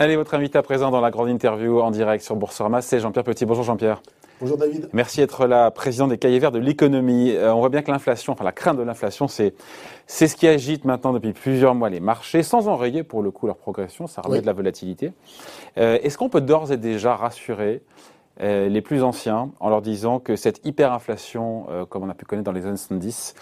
Allez, votre invité à présent dans la grande interview en direct sur Boursorama, c'est Jean-Pierre Petit. Bonjour Jean-Pierre. Bonjour David. Merci d'être là, président des cahiers verts de l'économie. Euh, on voit bien que l'inflation, enfin la crainte de l'inflation, c'est c'est ce qui agite maintenant depuis plusieurs mois les marchés, sans enrayer pour le coup leur progression. Ça remet de la volatilité. Euh, Est-ce qu'on peut d'ores et déjà rassurer les plus anciens en leur disant que cette hyperinflation, euh, comme on a pu connaître dans les années 70,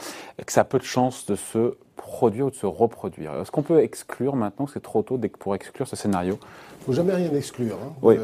que ça a peu de chances de se produire ou de se reproduire. Est-ce qu'on peut exclure maintenant, c'est trop tôt pour exclure ce scénario? Il ne faut jamais rien exclure hein,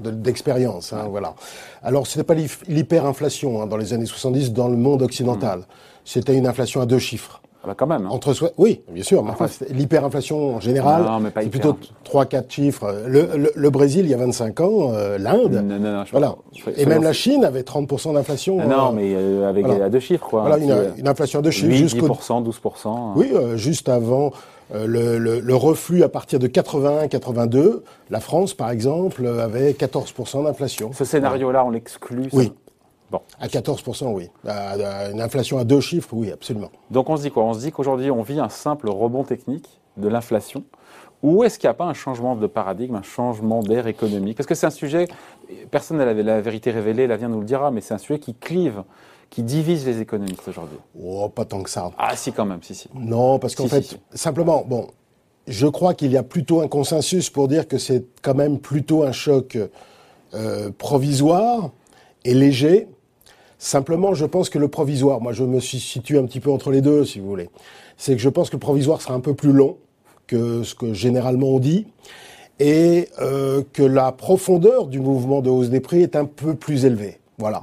d'expérience. Hein, voilà. Alors, ce n'est pas l'hyperinflation hein, dans les années 70 dans le monde occidental. Mmh. C'était une inflation à deux chiffres. Ah bah quand même. Hein. Entre soi... Oui, bien sûr. Enfin, l'hyperinflation en général, c'est plutôt 3-4 chiffres. Le, le, le, Brésil, il y a 25 ans, euh, l'Inde. Non, non, non, voilà. Et même la Chine avait 30% d'inflation. Ah non, euh, mais euh, avec voilà. à deux chiffres, quoi. Voilà, une, une inflation à deux chiffres. 8, 10%, 12%. Oui, euh, juste avant euh, le, le, reflux à partir de 81-82. La France, par exemple, avait 14% d'inflation. Ce scénario-là, on l'exclut Oui. Bon. À 14%, oui. À, une inflation à deux chiffres, oui, absolument. Donc on se dit quoi? On se dit qu'aujourd'hui, on vit un simple rebond technique de l'inflation. Ou est-ce qu'il n'y a pas un changement de paradigme, un changement d'air économique? Parce que c'est un sujet, personne n'a la vérité révélée, l'avenir nous le dira, mais c'est un sujet qui clive, qui divise les économistes aujourd'hui. Oh, pas tant que ça. Ah si, quand même, si, si. Non, parce qu'en si, fait, si, si. simplement, bon, je crois qu'il y a plutôt un consensus pour dire que c'est quand même plutôt un choc euh, provisoire et léger, Simplement, je pense que le provisoire, moi je me situe un petit peu entre les deux, si vous voulez, c'est que je pense que le provisoire sera un peu plus long que ce que généralement on dit, et euh, que la profondeur du mouvement de hausse des prix est un peu plus élevée. Voilà.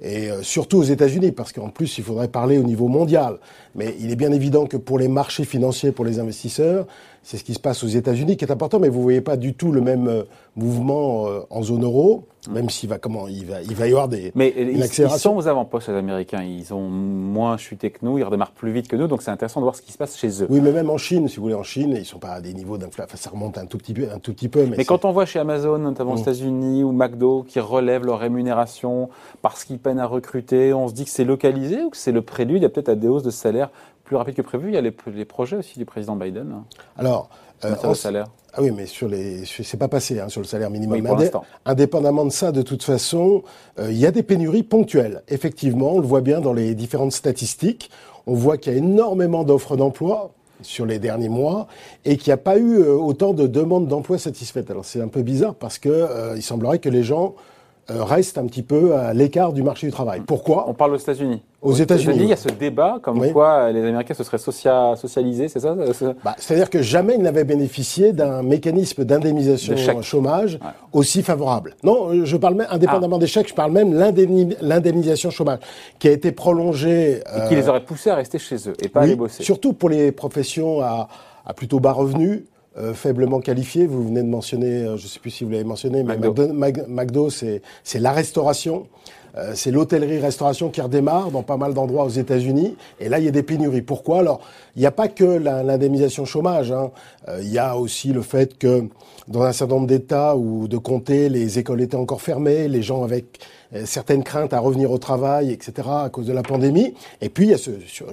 Et euh, surtout aux États-Unis, parce qu'en plus, il faudrait parler au niveau mondial. Mais il est bien évident que pour les marchés financiers, pour les investisseurs, c'est ce qui se passe aux États-Unis qui est important, mais vous voyez pas du tout le même euh, mouvement euh, en zone euro, même s'il va comment il va il va y avoir des mais ils, ils, sont aux avant-postes les Américains, ils ont moins chuté que nous, ils redémarrent plus vite que nous, donc c'est intéressant de voir ce qui se passe chez eux. Oui, mais même en Chine, si vous voulez, en Chine, ils sont pas à des niveaux d'inflation, enfin, ça remonte un tout petit peu, un tout petit peu. Mais, mais quand on voit chez Amazon, notamment aux mmh. États-Unis ou McDo, qui relèvent leur rémunération parce qu'ils peinent à recruter, on se dit que c'est localisé ou que c'est le prélude, il y a peut-être à des hausses de salaire plus rapides que prévu. Il y a les, les projets aussi du président Biden. Alors. Euh, en, salaire. Ah oui, mais sur les, c'est pas passé hein, sur le salaire minimum. Oui, Indé indépendamment de ça, de toute façon, euh, il y a des pénuries ponctuelles. Effectivement, on le voit bien dans les différentes statistiques. On voit qu'il y a énormément d'offres d'emploi sur les derniers mois et qu'il n'y a pas eu euh, autant de demandes d'emploi satisfaites. Alors c'est un peu bizarre parce que euh, il semblerait que les gens euh, restent un petit peu à l'écart du marché du travail. Pourquoi? On parle aux États-Unis. Aux États-Unis. il y a ce débat comme oui. quoi les Américains se seraient socia socialisés, c'est ça bah, C'est-à-dire que jamais ils n'avaient bénéficié d'un mécanisme d'indemnisation de chômage ouais. aussi favorable. Non, je parle même, indépendamment ah. des chèques, je parle même l'indemnisation chômage, qui a été prolongée. Et qui les aurait poussés à rester chez eux et pas oui, à aller bosser. Surtout pour les professions à, à plutôt bas revenus. Euh, faiblement qualifiés. Vous venez de mentionner, euh, je ne sais plus si vous l'avez mentionné, mais McDo, McDo, McDo c'est la restauration. Euh, c'est l'hôtellerie-restauration qui redémarre dans pas mal d'endroits aux États-Unis. Et là, il y a des pénuries. Pourquoi? Alors, il n'y a pas que l'indemnisation chômage. Hein. Euh, il y a aussi le fait que dans un certain nombre d'États ou de comtés, les écoles étaient encore fermées, les gens avec euh, certaines craintes à revenir au travail, etc., à cause de la pandémie. Et puis, il y a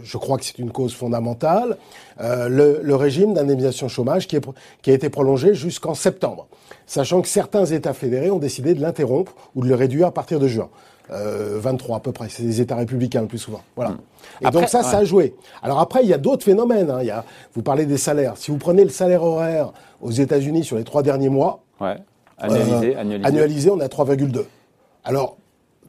je crois que c'est une cause fondamentale, euh, le, le, régime d'indemnisation chômage qui, est, qui a été prolongé jusqu'en septembre, sachant que certains États fédérés ont décidé de l'interrompre ou de le réduire à partir de juin. Euh, 23 à peu près, c'est des États républicains le plus souvent. Voilà. Mmh. Et après, donc ça, ouais. ça a joué. Alors après, il y a d'autres phénomènes. Hein. Il y a, vous parlez des salaires. Si vous prenez le salaire horaire aux États-Unis sur les trois derniers mois, ouais. annualisé, euh, annualisé. annualisé, on est à 3,2. Alors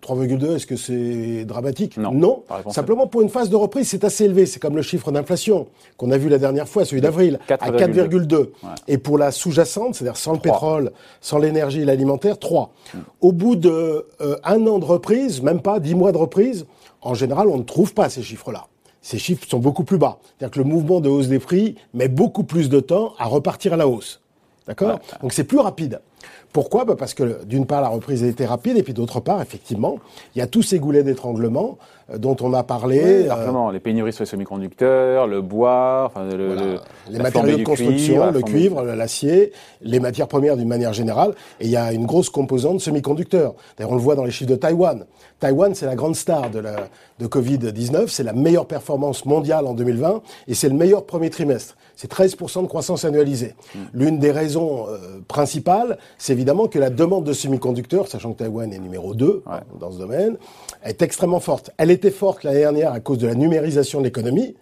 3,2, est-ce que c'est dramatique? Non. non. Simplement pour une phase de reprise, c'est assez élevé. C'est comme le chiffre d'inflation qu'on a vu la dernière fois, celui d'avril, à 4,2. Ouais. Et pour la sous-jacente, c'est-à-dire sans 3. le pétrole, sans l'énergie et l'alimentaire, 3. Mm. Au bout de euh, un an de reprise, même pas 10 mois de reprise, en général, on ne trouve pas ces chiffres-là. Ces chiffres sont beaucoup plus bas. C'est-à-dire que le mouvement de hausse des prix met beaucoup plus de temps à repartir à la hausse. D'accord? Donc c'est plus rapide. Pourquoi? Bah, Parce que d'une part, la reprise a été rapide, et puis d'autre part, effectivement, il y a tous ces goulets d'étranglement dont on a parlé. Oui, les pénuries sur les semi-conducteurs, le bois, enfin, le, les matériaux de construction, le cuivre, l'acier, les matières premières d'une manière générale. Et il y a une grosse composante semi-conducteurs. D'ailleurs, on le voit dans les chiffres de Taïwan. Taïwan, c'est la grande star de, la, de Covid-19. C'est la meilleure performance mondiale en 2020 et c'est le meilleur premier trimestre. C'est 13% de croissance annualisée. Mm. L'une des raisons euh, principales, c'est évidemment que la demande de semi-conducteurs, sachant que Taïwan est numéro 2 dans ce domaine, est extrêmement forte. Elle était forte l'année dernière à cause de la numérisation de l'économie.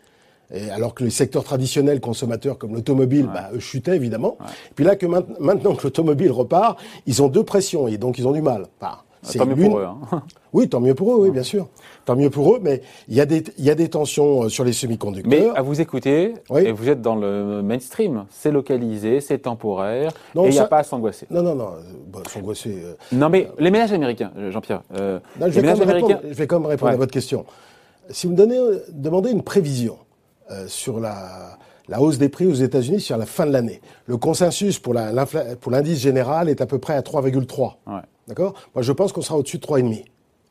Et alors que les secteurs traditionnels consommateurs comme l'automobile, bah, eux chutaient évidemment. Et puis là, que maintenant que l'automobile repart, ils ont deux pressions et donc ils ont du mal. Tant mieux pour eux. Hein. Oui, tant mieux pour eux, oui, bien sûr. Tant mieux pour eux, mais il y, a des, il y a des tensions euh, sur les semi-conducteurs. Mais à vous écouter, et vous êtes dans le mainstream, c'est localisé, c'est temporaire, et il n'y a pas à s'angoisser. Non, non, non, bah, s'angoisser... Euh, non, mais les ménages américains, Jean-Pierre, euh, je, vais américains... je vais quand même répondre à votre question. Si vous me donnez, demandez une prévision euh, sur la, hausse des prix aux États-Unis sur la fin de l'année. Le consensus pour l'indice général est à peu près à 3,3. D'accord? Moi, je pense qu'on sera au-dessus de 3,5.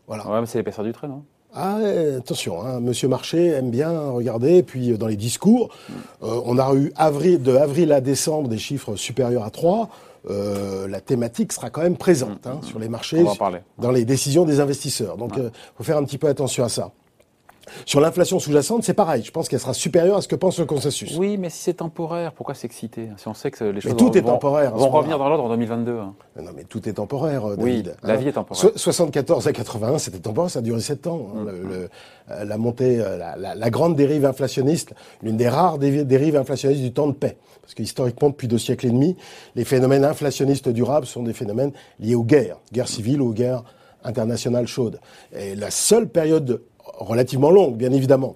Voilà. Ouais, mais c'est l'épaisseur du trait, non ah, attention, hein, Monsieur Marché aime bien regarder, puis euh, dans les discours, euh, on a eu avril, de avril à décembre des chiffres supérieurs à 3. la thématique sera quand même présente hein, sur les marchés, dans les décisions des investisseurs. Donc, il faut faire un petit peu attention à ça. Sur l'inflation sous-jacente, c'est pareil. Je pense qu'elle sera supérieure à ce que pense le consensus. Oui, mais si c'est temporaire, pourquoi s'exciter Si on sait que les choses mais tout vont, est temporaire, vont, revenir dans l'ordre en 2022. Hein. Non, mais tout est temporaire, David. Oui, la vie est temporaire. 74 à 81, c'était temporaire, ça a duré 7 ans. Hein, mm. euh, la montée, euh, la, grande dérive inflationniste, l'une des rares dérives inflationnistes du temps de paix. Parce que historiquement, depuis deux siècles et demi, les phénomènes inflationnistes durables sont des phénomènes liés aux guerres, guerres civiles ou aux guerres internationales chaudes. Et la seule période relativement longue, bien évidemment,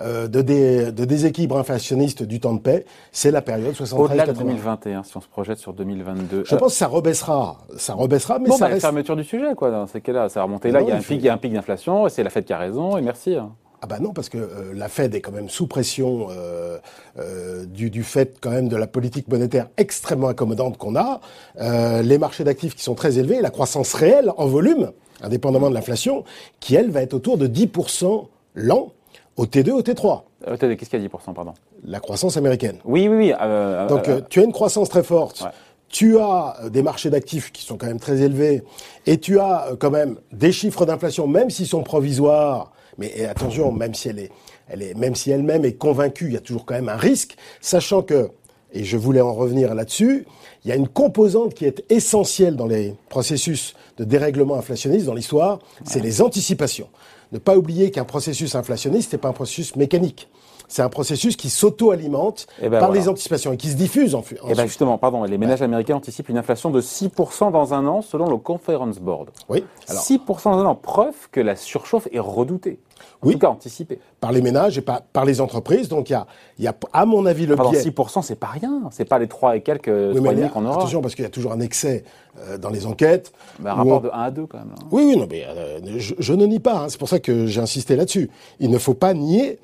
euh, de, de, déséquilibre inflationniste du temps de paix, c'est la période 73 Au-delà de 2021, si on se projette sur 2022. Je pense que ça rebaissera, ça rebaissera, mais bon, ça bah, reste... la fermeture du sujet, quoi. Dans ces cas-là, ça a remonté là. il y a un pic, il y a un pic d'inflation, c'est la Fed qui a raison, et merci. Hein. Ah bah non, parce que euh, la Fed est quand même sous pression euh, euh, du, du, fait quand même de la politique monétaire extrêmement accommodante qu'on a, euh, les marchés d'actifs qui sont très élevés, la croissance réelle en volume, indépendamment de l'inflation, qui elle va être autour de 10% l'an au T2, au T3. Euh, Qu'est-ce qu'il y a 10%, pardon? La croissance américaine. Oui, oui, oui. Euh, euh, Donc euh, tu as une croissance très forte. Tu as des marchés d'actifs qui sont quand même très élevés et tu as quand même des chiffres d'inflation, même s'ils sont provisoires. Mais attention, même si elle est, elle est, même si elle-même est convaincue, il y a toujours quand même un risque, sachant que, et je voulais en revenir là-dessus, il y a une composante qui est essentielle dans les processus de dérèglement inflationniste dans l'histoire, c'est les anticipations. Ne pas oublier qu'un processus inflationniste, n'est pas un processus mécanique. C'est un processus qui s'auto-alimente eh ben par les anticipations et qui se diffuse en, fait. Eh ben justement, pardon, les ménages américains anticipent une inflation de 6% dans un an selon le Conference Board. Oui. 6% dans un an, preuve que la surchauffe est redoutée. En oui. tout cas, anticipée. Par les ménages et par, par les entreprises. Donc, il y a, y a, à mon avis, le Pardon, biais... 6%, c'est pas rien. C'est pas les 3 et quelques, oui, 3 qu'on aura. Attention, parce qu'il y a toujours un excès euh, dans les enquêtes. Mais un rapport de 1 à 2, quand même. Là. Oui, oui, non, mais euh, je, je, ne nie pas. Hein. C'est pour ça que j'ai insisté là-dessus. Il ne faut pas nier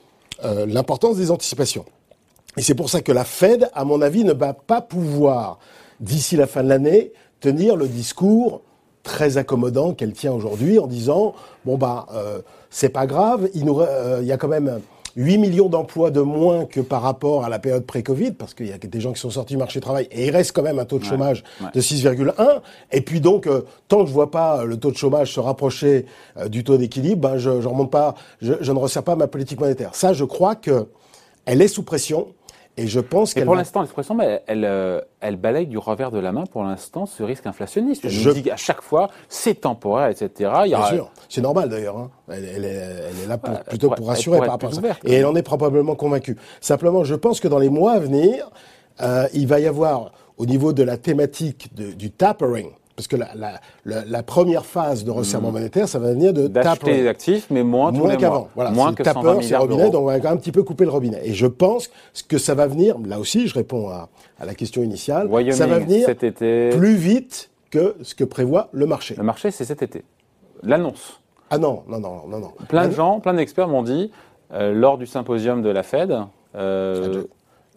euh, l'importance des anticipations. Et c'est pour ça que la Fed, à mon avis, ne va pas pouvoir, d'ici la fin de l'année, tenir le discours très accommodant qu'elle tient aujourd'hui en disant bon bah euh, c'est pas grave, euh, il y a quand même 8 millions d'emplois de moins que par rapport à la période pré-Covid, parce qu'il y a des gens qui sont sortis du marché du travail, et il reste quand même un taux de chômage de 6,1. Et puis donc, euh, tant que je vois pas le taux de chômage se rapprocher euh, du taux d'équilibre, ben je, je remonte pas, je, je, ne resserre pas ma politique monétaire. Ça, je crois que elle est sous pression. Et je pense qu'elle. Pour l'instant, l'expression, elle, elle, euh, elle, balaye du revers de la main pour l'instant ce risque inflationniste. Je, dis à chaque fois, c'est temporaire, etc. Il y Bien sûr, c'est normal d'ailleurs. Hein. Elle, elle, est, là pour, plutôt pour, rassurer par rapport à ça. Et elle en est probablement convaincue. Simplement, je pense que dans les mois à venir, euh, il va y avoir, au niveau de la thématique de, du tapering, parce que la, la, la, première phase de resserrement mmh. monétaire, ça va venir de d'acheter des actifs, mais moins, moins qu'avant. Voilà, moins que tapeur, c'est robinet, donc on va un petit peu couper le robinet. Et je pense que ça va venir, là aussi, je réponds à, à la question initiale, Wyoming, ça va venir cet été. plus vite que ce que prévoit le marché. Le marché, c'est cet été. L'annonce. Ah non, non, non, non, non. Plein de gens, plein d'experts m'ont dit euh, lors du symposium de la Fed. Euh,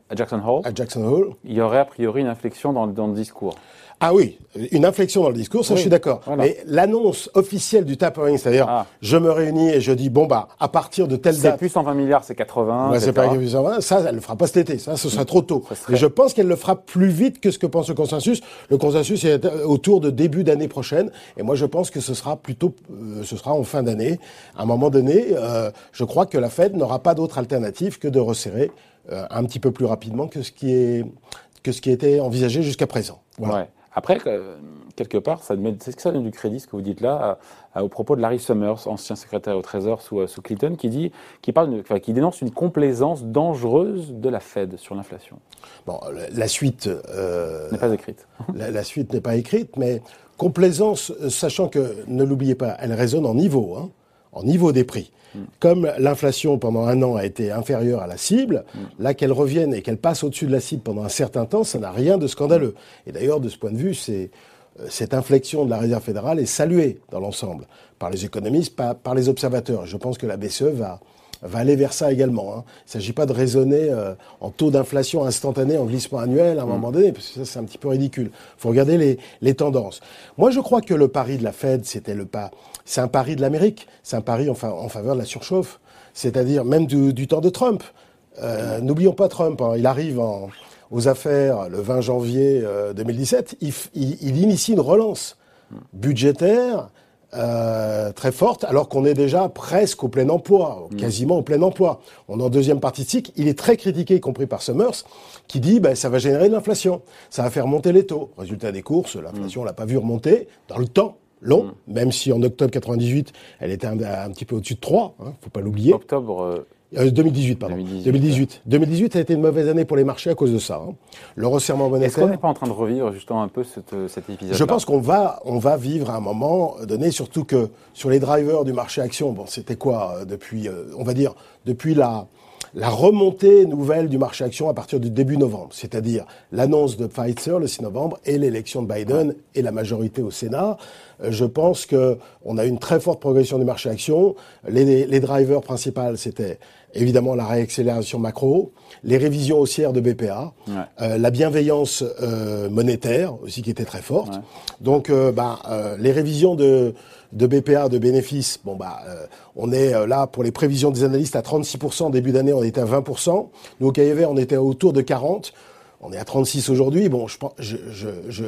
à Jackson Hole. À Jackson Hole. Il y aurait a priori une inflexion dans, dans le discours. Ah oui, une inflexion dans le discours, ça je suis d'accord. Mais l'annonce officielle du tapering, c'est-à-dire ah. je me réunis et je dis bon bah à partir de telle date. C'est plus 120 milliards, c'est 80. c'est pas 120. Ça, elle le fera pas cet été. Ça, ce sera trop tôt. Et je pense qu'elle le fera plus vite que ce que pense le consensus. Le consensus est autour de début d'année prochaine. Et moi, je pense que ce sera plutôt, euh, ce sera en fin d'année. À un moment donné, euh, je crois que la Fed n'aura pas d'autre alternative que de resserrer euh, un petit peu plus rapidement que ce qui est que ce qui était envisagé jusqu'à présent. Voilà. Après, quelque part, ça c'est que ça donne du crédit, ce que vous dites là, au propos de Larry Summers, ancien secrétaire au Trésor sous, euh, sous Clinton, qui dit, qui parle, qui dénonce une complaisance dangereuse de la Fed sur l'inflation. Bon, la suite euh, n'est pas écrite. La, suite n'est pas écrite, mais complaisance, sachant que ne l'oubliez pas, elle résonne en niveau, hein, en niveau des prix. Comme l'inflation pendant un an a été inférieure à la cible, là qu'elle revienne et qu'elle passe au-dessus de la cible pendant un certain temps, ça n'a rien de scandaleux. Et d'ailleurs, de ce point de vue, c'est euh, cette inflexion de la Réserve fédérale est saluée dans l'ensemble par les économistes, par, par les observateurs. Je pense que la BCE va, va aller vers ça également. Hein. Il ne s'agit pas de raisonner euh, en taux d'inflation instantané, en glissement annuel à un moment donné, parce que ça c'est un petit peu ridicule. Il faut regarder les, les, tendances. Moi je crois que le pari de la Fed, c'était le pas, c'est un pari de l'Amérique, c'est un pari en, en, faveur de la surchauffe, c'est-à-dire même du, du, temps de Trump. Euh, N'oublions pas Trump, hein. il arrive en, aux affaires le 20 janvier 2017, euh, il, il, il initie une relance budgétaire euh, très forte, alors qu'on est déjà presque au plein emploi, mm. quasiment au plein emploi. On est en deuxième partie de cycle. Il est très critiqué, y compris par Summers, qui dit ben, ça va générer de l'inflation, ça va faire monter les taux. Résultat des courses, l'inflation, on l'a pas vu remonter dans le temps long, mm. même si en octobre 98, elle était un, petit peu au-dessus de 3, hein, faut pas l'oublier. Octobre euh, 2018, euh, pardon. 2018. 2018. a été une mauvaise année pour les marchés à cause de ça. Hein. Le resserrement monétaire. Est-ce qu'on n'est pas en train de revivre justement un peu cette, euh, cet épisode Je pense qu'on va, on va vivre à un moment donné, surtout que sur les drivers du marché action, bon, c'était quoi euh, depuis, on va dire, depuis la, la remontée nouvelle du marché action à partir du début novembre, c'est-à-dire l'annonce de Pfizer le 6 novembre et l'élection de Biden et la majorité au Sénat. Je pense que on a une très forte progression du marché action. Les, les drivers principaux, c'était évidemment la réaccélération macro, les révisions haussières de BPA, euh, la bienveillance euh, monétaire aussi qui était très forte. Donc, euh, bah, les révisions de, de BPA, de bénéfices, bon bah, on est là pour les prévisions des analystes à 36%, début d'année on était à 20%. Nous au KIV on était autour de 40. On est à 36 aujourd'hui. Bon, je, je, je, je,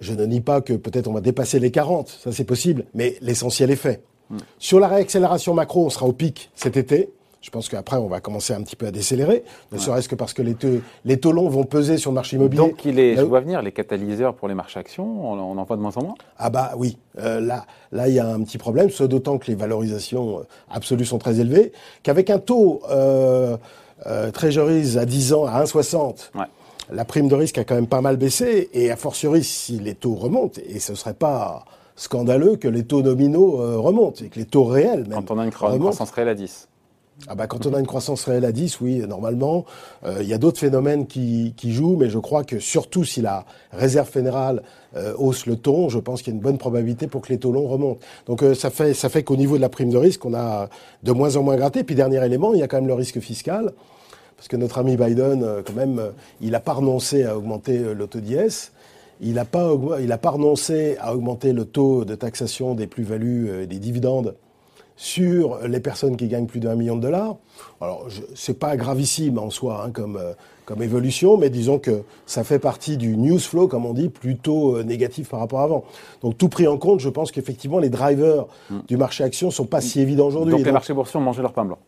je ne nie pas que peut-être on va dépasser les 40, ça c'est possible, mais l'essentiel est fait. Mm. Sur la réaccélération macro, on sera au pic cet été. Je pense qu'après, on va commencer un petit peu à décélérer, ne serait-ce que parce que les taux, les taux longs vont peser sur le marché immobilier. Donc, il est, je vois venir, les catalyseurs pour les marchés actions, on, en voit de moins en moins? Ah bah oui, euh, là, là, il y a un petit problème, d'autant que les valorisations euh, absolues sont très élevées, qu'avec un taux euh, euh, treasuries à 10 ans à 1,60, la prime de risque a quand même pas mal baissé, et a fortiori si les taux remontent, et ce serait pas scandaleux que les taux nominaux remontent, et que les taux réels même Quand on a une croissance réelle à 10 ah bah, quand on a une croissance réelle à 10, oui, normalement, euh, il y a d'autres phénomènes qui, qui, jouent, mais je crois que surtout si la réserve fédérale euh, hausse le ton, je pense qu'il y a une bonne probabilité pour que les taux longs remontent. Donc euh, ça fait, ça fait qu'au niveau de la prime de risque, on a de moins en moins gratté. Puis dernier élément, il y a quand même le risque fiscal, parce que notre ami Biden, quand même, il n'a pas renoncé à augmenter le taux d'IS. Il n'a pas, il a pas renoncé à augmenter le taux de taxation des plus-values et des dividendes sur les personnes qui gagnent plus d'un million de dollars. Alors, c'est pas gravissime en soi hein, comme, euh, comme évolution, mais disons que ça fait partie du news flow, comme on dit, plutôt euh, négatif par rapport à avant. Donc, tout pris en compte, je pense qu'effectivement, les drivers mm. du marché action sont pas si évidents aujourd'hui. Donc, les marchés boursiers ont mangé leur pain blanc.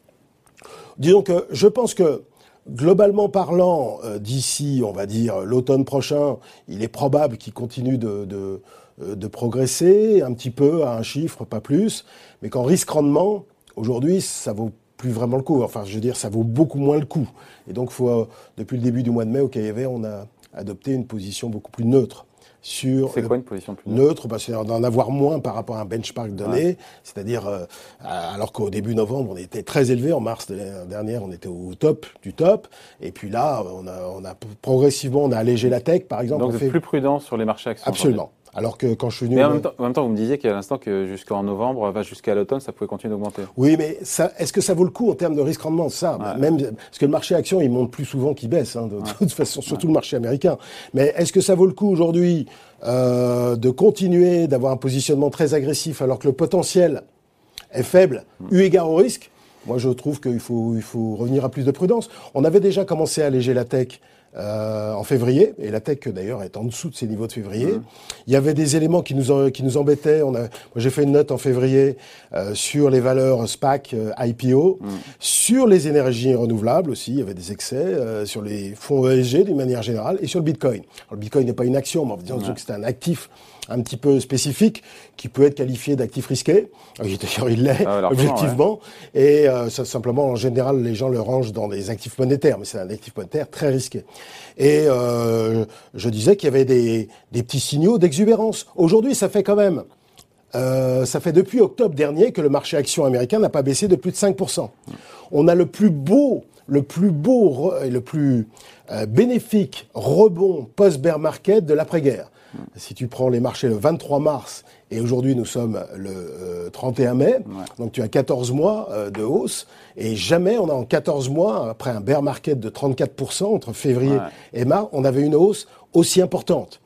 Disons que je pense que Globalement parlant, euh, d'ici, on va dire, l'automne prochain, il est probable qu'il continue de, euh, progresser un petit peu à un chiffre, pas plus, mais qu'en risque-rendement, aujourd'hui, ça vaut plus vraiment le coup. Enfin, je veux dire, ça vaut beaucoup moins le coup. Et donc, euh, depuis le début du mois de mai, au KIV, on a adopté une position beaucoup plus neutre. Sur c'est quoi une position plus neutre? bah, C'est d'en avoir moins par rapport à un benchmark donné, c'est-à-dire euh, alors qu'au début novembre on était très élevé, en mars de l'année dernière on était au top du top, et puis là on a, on a progressivement on a allégé la tech par exemple. Donc vous êtes plus prudent sur les marchés actions. Absolument. Alors que quand je suis venu. Mais en même, temps, vous me disiez qu'à l'instant que jusqu'en novembre, jusqu'à l'automne, ça pouvait continuer d'augmenter. Oui, mais est-ce que ça vaut le coup en termes de risque-rendement Ça, même parce que le marché action, il monte plus souvent qu'il baisse, hein, de, toute façon, surtout le marché américain. Mais est-ce que ça vaut le coup aujourd'hui euh, de continuer d'avoir un positionnement très agressif alors que le potentiel est faible, eu égard au risque? Moi, je trouve qu'il faut, il faut revenir à plus de prudence. On avait déjà commencé à alléger la tech euh, en février, et la tech d'ailleurs est en dessous de ces niveaux de février. Mmh. Il y avait des éléments qui nous, qui nous embêtaient. On a, moi j'ai fait une note en février euh, sur les valeurs SPAC, euh, IPO, mmh. sur les énergies renouvelables aussi, il y avait des excès, euh, sur les fonds ESG d'une manière générale, et sur le Bitcoin. Alors, le Bitcoin n'est pas une action, mais disons que c'est un actif un petit peu spécifique qui peut être qualifié d'actif risqué. Euh, d'ailleurs, il l'est, ah, objectivement. Et euh, ça, simplement, en général, les gens le rangent dans des actifs monétaires, mais c'est un actif monétaire très risqué. Et euh, je disais qu'il y avait des, des petits signaux d'exubérance. Aujourd'hui, ça fait quand même... Euh, ça fait depuis octobre dernier que le marché action américain n'a pas baissé de plus de 5%. On a le plus beau, le plus beau et le plus euh, bénéfique rebond post-bear market de l'après-guerre. Si tu prends les marchés le 23 mars et aujourd'hui nous sommes le 31 euh, mai, donc tu as 14 mois euh, de hausse et jamais on a en 14 mois, après un bear market de 34% entre février et mars, on avait une hausse aussi importante.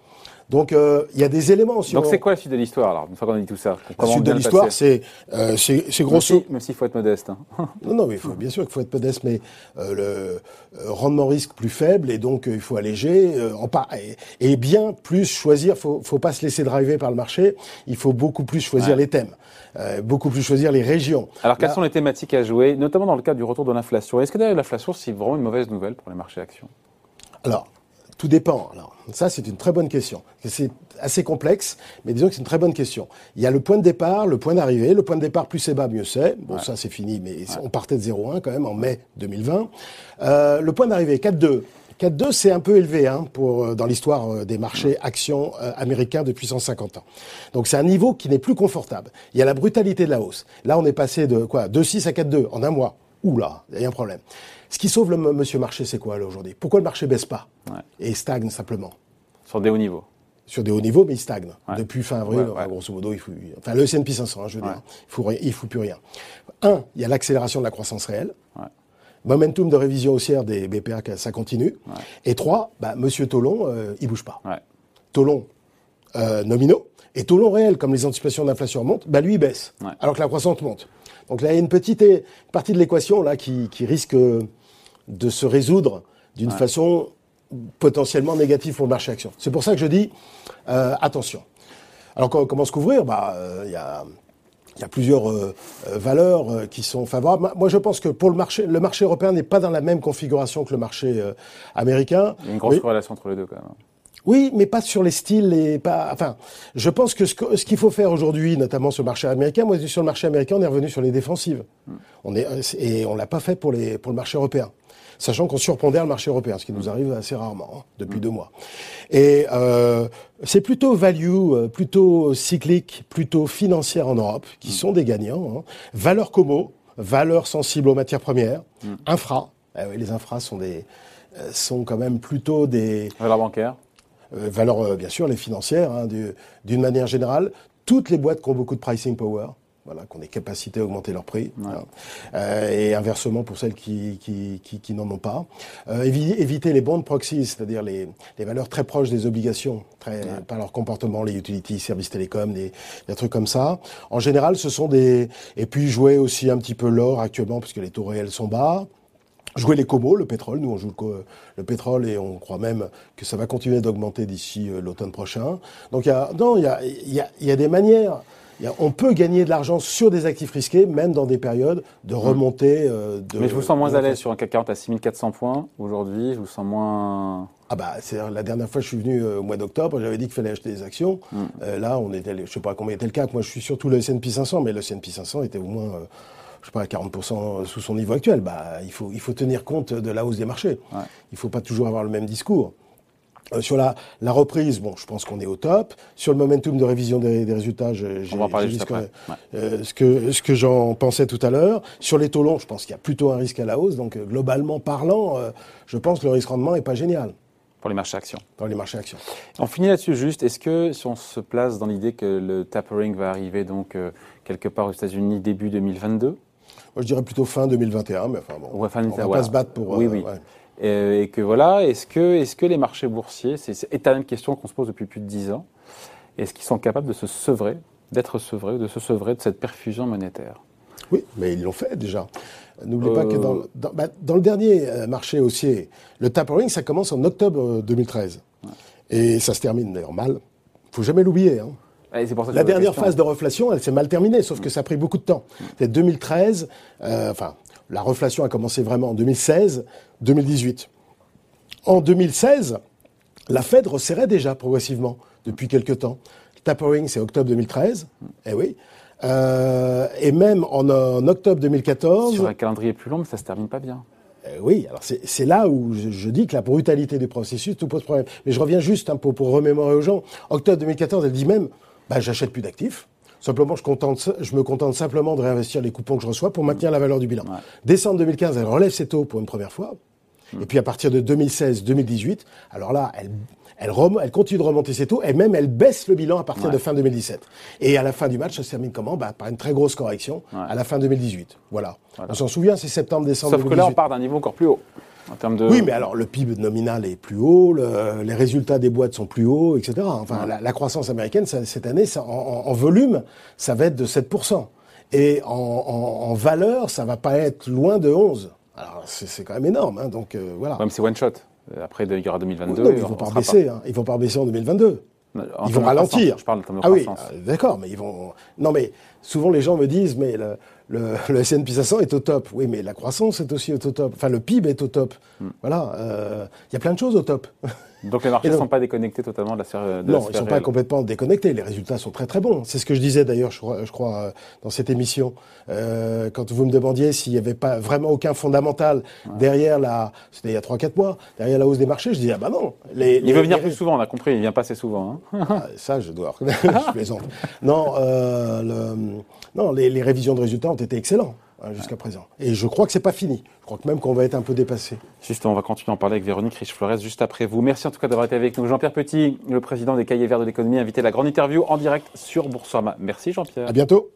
Donc euh, il y a des éléments. Donc c'est quoi la suite de l'histoire alors Une fois qu'on a dit tout ça. La suite de l'histoire, c'est euh, c'est grosso. Même s'il faut être modeste. Hein. non non, mais il faut bien sûr qu'il faut être modeste, mais euh, le rendement risque plus faible et donc il faut alléger. en et, et, bien plus choisir. Faut faut pas se laisser driver par le marché. Il faut beaucoup plus choisir les thèmes. beaucoup plus choisir les régions. Alors, quelles sont les thématiques à jouer, notamment dans le cadre du retour de l'inflation? Est-ce que derrière l'inflation, c'est vraiment une mauvaise nouvelle pour les marchés actions? Alors, tout dépend. Alors, ça, c'est une très bonne question. C'est assez complexe, mais disons que c'est une très bonne question. Il y a le point de départ, le point d'arrivée. Le point de départ, plus c'est bas, mieux c'est. Bon, ça, c'est fini, mais on partait de 0,1 quand même en mai 2020. Euh, le point d'arrivée, 4,2. 4,2, c'est un peu élevé hein, pour, euh, dans l'histoire euh, des marchés actions euh, américains depuis 150 ans. Donc c'est un niveau qui n'est plus confortable. Il y a la brutalité de la hausse. Là, on est passé de quoi 2,6 à 4,2 en un mois. Ouh là, il y a un problème. Ce qui sauve le monsieur marché, c'est quoi aujourd'hui? Pourquoi le marché baisse pas? Et stagne simplement Sur des hauts niveaux. Sur des hauts niveaux, mais il stagne. Depuis fin avril, grosso modo, il faut, enfin le S&P 500, hein, je veux dire, il faut il faut plus rien. Un, il y a l'accélération de la croissance réelle. Momentum de révision haussière des BPA, ça continue. Et trois, bah, Monsieur Tolon, euh, il bouge pas. Tolon euh, nominaux et Tolon réel, comme les anticipations d'inflation montent, bah lui il baisse, alors que la croissance monte. Donc là, il y a une petite partie de l'équation là qui, risque de se résoudre d'une façon potentiellement négative pour le marché action. C'est pour ça que je dis euh, attention. Alors comment se couvrir? Bah, euh, il y a il y a plusieurs euh, valeurs qui sont favorables. Moi, je pense que pour le marché, le marché européen n'est pas dans la même configuration que le marché américain. Il y a une grosse corrélation entre les deux, quand même. Oui, mais pas sur les styles et pas. Enfin, je pense que ce, qu'il faut faire aujourd'hui, notamment sur le marché américain, moi sur le marché américain, on est revenu sur les défensives. On est et on l'a pas fait pour les pour le marché européen, sachant qu'on surpondère le marché européen, ce qui nous arrive assez rarement hein, depuis deux mois. Et euh, c'est plutôt value, euh, plutôt cyclique, plutôt financière en Europe qui sont des gagnants. Hein. Valeurs como, valeurs sensibles aux matières premières, infra. Eh les infras sont des euh, sont quand même plutôt des valeurs bancaires euh, valeurs euh, bien sûr les financières, hein, d'une manière générale, toutes les boîtes qui ont beaucoup de pricing power, voilà, qui ont des capacités à augmenter leur prix, euh, et inversement pour celles qui, qui, qui, qui n'en ont pas. Euh, éviter les bond proxies, c'est-à-dire les, les, valeurs très proches des obligations, très, par leur comportement, les utilities, services télécoms, des, des, trucs comme ça. En général, ce sont des... Et puis jouer aussi un petit peu l'or actuellement, puisque les taux réels sont bas jouer les comos, le pétrole. Nous, on joue le, pétrole et on croit même que ça va continuer d'augmenter d'ici euh, l'automne prochain. Donc, il y a, non, il y a, y, a, y a des manières. on peut gagner de l'argent sur des actifs risqués, même dans des périodes de mmh. remontée. Euh, de, Mais je vous sens moins à l'aise sur un CAC 40 à 6400 points aujourd'hui. Je vous sens moins. Ah bah c'est la dernière fois que je suis venu euh, au mois d'octobre, j'avais dit qu'il fallait acheter des actions. Mmh. là, on était, je sais pas combien était le CAC. Moi, je suis surtout le S&P 500, mais le S&P 500 était au moins je sais pas, 40% sous son niveau actuel. Bah, il faut, il faut tenir compte de la hausse des marchés. Il ne faut pas toujours avoir le même discours. Euh, sur la, la, reprise, bon, je pense qu'on est au top. Sur le momentum de révision des, des résultats, j'ai dit euh, ce que, ce que j'en pensais tout à l'heure. Sur les taux longs, je pense qu'il y a plutôt un risque à la hausse. Donc, euh, globalement parlant, je pense que le risque rendement est pas génial. Pour les marchés actions. Dans les marchés actions. On finit là-dessus juste. Est-ce que si on se place dans l'idée que le tapering va arriver donc euh, quelque part aux États-Unis début 2022 Moi, je dirais plutôt fin 2021, mais enfin bon. on va pas se battre pour. Oui, oui. Et, que voilà, est-ce que, est que les marchés boursiers, c'est une question qu'on se pose depuis plus de dix ans, est-ce qu'ils sont capables de se sevrer, d'être sevrés, de se sevrer de cette perfusion monétaire? Oui, mais ils l'ont fait déjà. N'oubliez pas que dans, euh. bah, dans, le dernier euh, marché haussier, le tapering, ça commence en octobre 2013. Euh, Et ça se termine d'ailleurs mal. Il faut jamais l'oublier. Hein. La dernière phase de reflation, elle s'est mal terminée, sauf que ça a pris beaucoup de temps. C'est 2013, enfin, la reflation a commencé vraiment en 2016, 2018. En 2016, la Fed resserrait déjà progressivement depuis quelques temps. Le tapering, c'est octobre 2013. Eh oui. Euh, et même en, octobre 2014. Sur un calendrier plus long, mais ça se termine pas bien. Eh oui, alors c'est là où je, dis que la brutalité du processus tout pose problème. Mais je reviens juste hein, pour, pour remémorer aux gens. Octobre 2014, elle dit même, bah, j'achète plus d'actifs. Simplement, je, contente, je, me contente simplement de réinvestir les coupons que je reçois pour maintenir la valeur du bilan. Décembre 2015, elle relève ses taux pour une première fois. Hmm. Et puis à partir de 2016-2018, alors là, elle, elle, elle, continue de remonter ses taux et même elle baisse le bilan à partir de fin 2017. Et à la fin du match, ça se termine comment? Bah, Par une très grosse correction à la fin 2018. Voilà. On s'en souvient, c'est septembre-décembre. Sauf que là, on part d'un niveau encore plus haut. En termes de... Oui, mais alors le PIB nominal est plus haut, les résultats des boîtes sont plus hauts, etc. Enfin, la, croissance américaine, cette année, ça, en, volume, ça va être de 7%. Et en, en, valeur, ça va pas être loin de 11. Alors c'est quand même énorme, hein, donc euh, voilà. Même c'est one shot. Après, il y aura 2022. ils vont pas baisser. Hein. Ils vont pas baisser en 2022. ils vont ralentir. Je parle de ah oui, euh, d'accord, mais ils vont. Non, mais souvent les gens me disent, mais le, le, le S&P 500 est au top. Oui, mais la croissance est aussi au top. Enfin, le PIB est au top. Hmm. Voilà, il y a plein de choses au top. Donc les marchés ne sont pas déconnectés totalement de la série Non, ils ne sont pas complètement déconnectés. Les résultats sont très très bons. C'est ce que je disais d'ailleurs, je, je, crois, euh, dans cette émission, euh, quand vous me demandiez s'il n'y avait pas vraiment aucun fondamental derrière la, c'était il y a 3-4 mois, derrière la hausse des marchés, je disais ah bah non. Les, il veut venir plus souvent, on a compris, il vient pas assez souvent. Hein. Ah, ça, je dois je plaisante. Non, euh, le, non les, les révisions de résultats ont été excellents. Jusqu'à présent. Et je crois que c'est pas fini. Je crois que même qu'on va être un peu dépassé. Justement, on va continuer à en parler avec Véronique Riche-Flores juste après vous. Merci en tout cas d'avoir été avec nous. Jean-Pierre Petit, le président des Cahiers Verts de l'économie, invité à la grande interview en direct sur Boursorama. Merci Jean-Pierre. À bientôt.